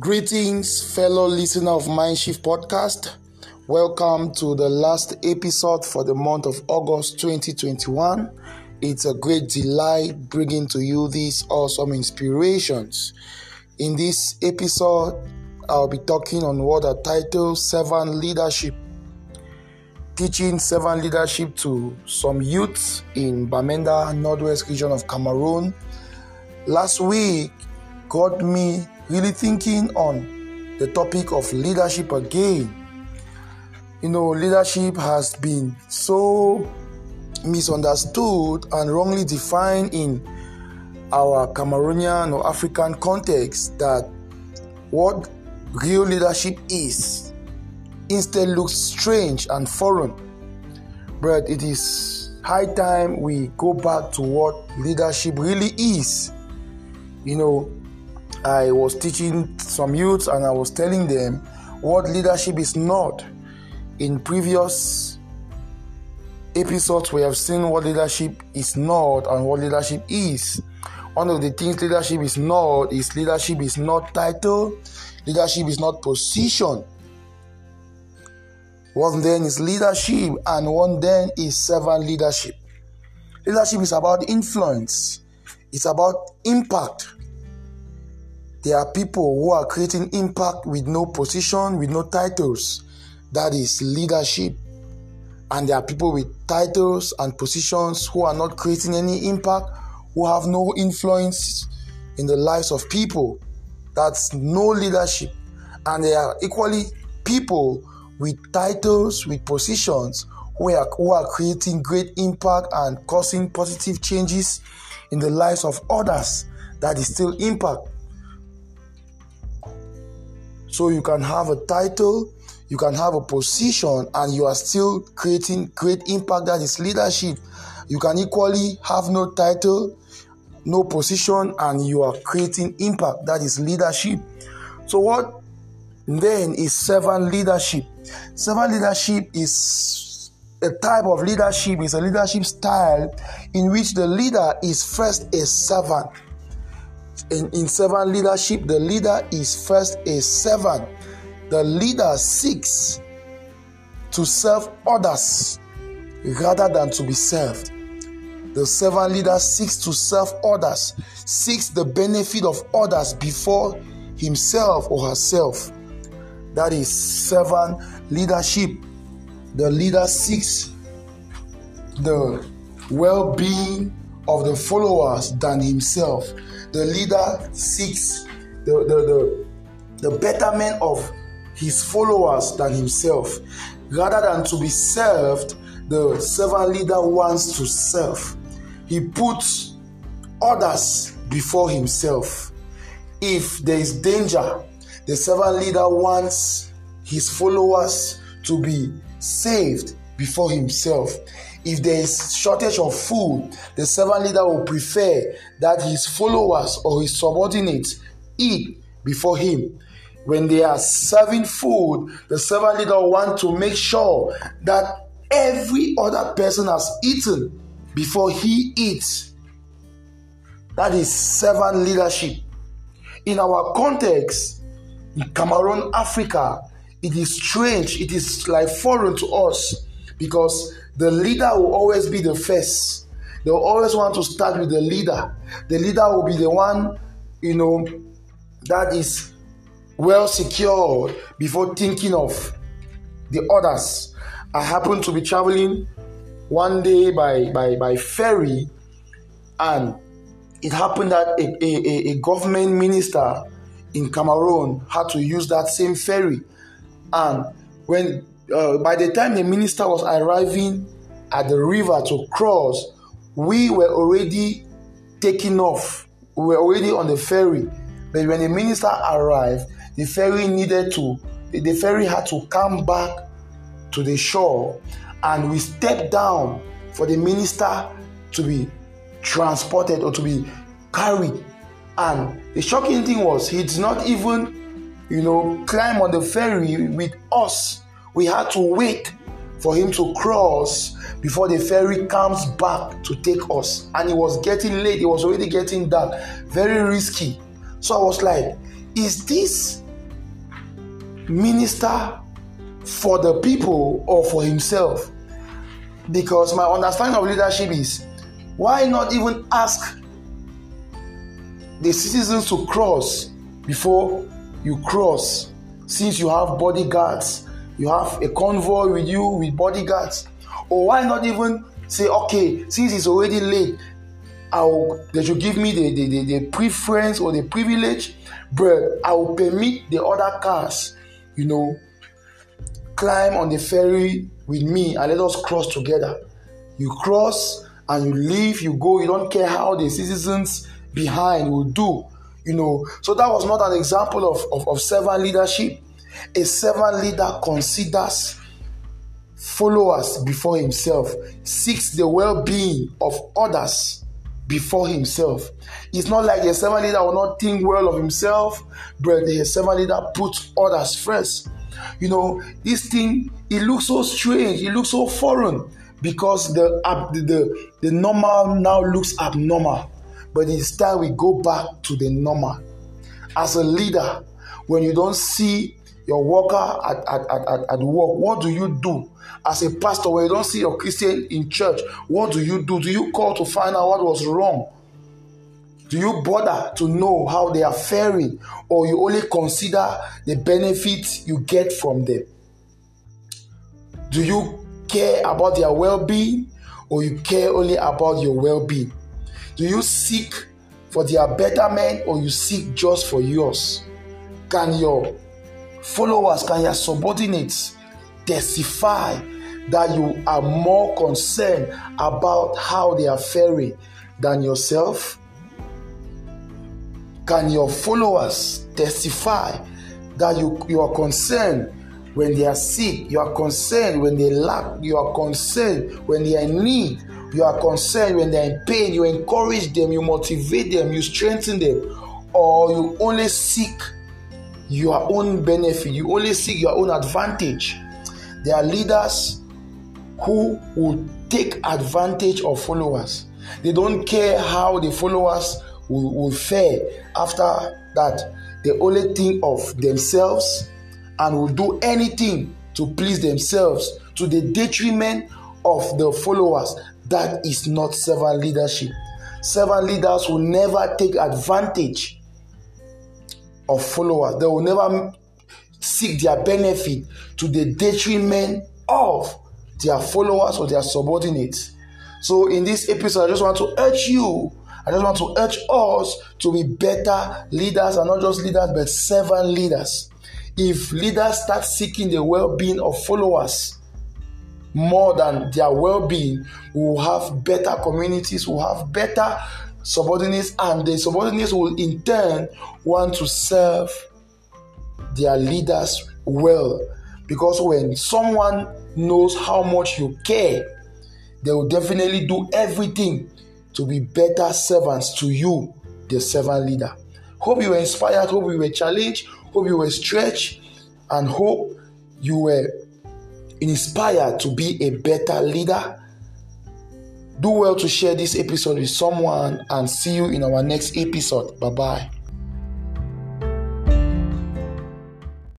Greetings, fellow listener of Mindshift Podcast. Welcome to the last episode for the month of August 2021. It's a great delight bringing to you these awesome inspirations. In this episode, I'll be talking on what I title Servant Leadership. Teaching servant leadership to some youths in Bamenda, Northwest region of Cameroon. Last week got me really thinking on the topic of leadership again. You know, leadership has been so misunderstood and wrongly defined in our Cameroonian or African context that what real leadership is instead looks strange and foreign. But it is high time we go back to what leadership really is. You know, I was teaching some youths and I was telling them what leadership is not. In previous episodes, we have seen what leadership is not and what leadership is. One of the things leadership is not is leadership is not title, leadership is not position. One then is leadership, and one then is servant leadership. Leadership is about influence, it's about impact. There are people who are creating impact with no position, with no titles. That is leadership. And there are people with titles and positions who are not creating any impact, who have no influence in the lives of people. That's no leadership. And there are equally people with titles, with positions, who are, who are creating great impact and causing positive changes in the lives of others. That is still impact. So you can have a title, you can have a position, and you are still creating great impact. That is leadership. You can equally have no title, no position, and you are creating impact. That is leadership. So, what then is servant leadership? Servant leadership is a type of leadership, is a leadership style in which the leader is first a servant in, in servant leadership, the leader is first a servant. The leader seeks to serve others rather than to be served. The servant leader seeks to serve others, seeks the benefit of others before himself or herself. That is servant leadership. The leader seeks the well being of the followers than himself the leader seeks the, the, the, the betterment of his followers than himself. Rather than to be served, the servant leader wants to serve. He puts others before himself. If there is danger, the servant leader wants his followers to be saved before himself. If there is shortage of food, the servant leader will prefer that his followers or his subordinates eat before him. When they are serving food, the servant leader will want to make sure that every other person has eaten before he eats. That is servant leadership. In our context, in Cameroon, Africa, it is strange, it is like foreign to us because the leader will always be the first. They'll always want to start with the leader. The leader will be the one, you know, that is well secured before thinking of the others. I happened to be traveling one day by, by, by ferry, and it happened that a, a, a government minister in Cameroon had to use that same ferry. And when uh, by the time the minister was arriving at the river to cross, we were already taking off. We were already on the ferry. But when the minister arrived, the ferry needed to, the ferry had to come back to the shore and we stepped down for the minister to be transported or to be carried. And the shocking thing was he did not even, you know, climb on the ferry with us we had to wait for him to cross before the ferry comes back to take us. And it was getting late, it was already getting dark, very risky. So I was like, is this minister for the people or for himself? Because my understanding of leadership is why not even ask the citizens to cross before you cross? Since you have bodyguards, you have a convoy with you with bodyguards. Or why not even say, okay, since it's already late, I'll, they should give me the, the, the, the preference or the privilege, but I will permit the other cars, you know, climb on the ferry with me and let us cross together. You cross and you leave, you go, you don't care how the citizens behind will do, you know. So that was not an example of, of, of servant leadership. A servant leader considers followers before himself, seeks the well being of others before himself. It's not like a servant leader will not think well of himself, but the servant leader puts others first. You know, this thing it looks so strange, it looks so foreign because the the the normal now looks abnormal. But time we go back to the normal. As a leader, when you don't see your worker at, at, at, at work, what do you do? As a pastor, when you don't see your Christian in church, what do you do? Do you call to find out what was wrong? Do you bother to know how they are faring, or you only consider the benefits you get from them? Do you care about their well being, or you care only about your well being? Do you seek for their betterment, or you seek just for yours? Can your followers, can your subordinates testify that you are more concerned about how they are faring than yourself? Can your followers testify that you, you are concerned when they are sick? You are concerned when they lack? You are concerned when they are in need? You are concerned when they are in pain? You encourage them, you motivate them, you strengthen them, or you only seek your own benefit, you only seek your own advantage. There are leaders who will take advantage of followers. They don't care how the followers will, will fare after that. They only think of themselves and will do anything to please themselves to the detriment of the followers. That is not servant leadership. Servant leaders will never take advantage of followers. They will never seek their benefit to the detriment of their followers or their subordinates. So, in this episode, I just want to urge you, I just want to urge us to be better leaders and not just leaders, but servant leaders. If leaders start seeking the well being of followers more than their well being, we will have better communities, we will have better subordinates, and the subordinates will in turn want to serve their leaders well. Because when someone knows how much you care, they will definitely do everything to be better servants to you, the servant leader. Hope you were inspired, hope you were challenged, hope you were stretched, and hope you were inspired to be a better leader. Do well to share this episode with someone and see you in our next episode. Bye bye.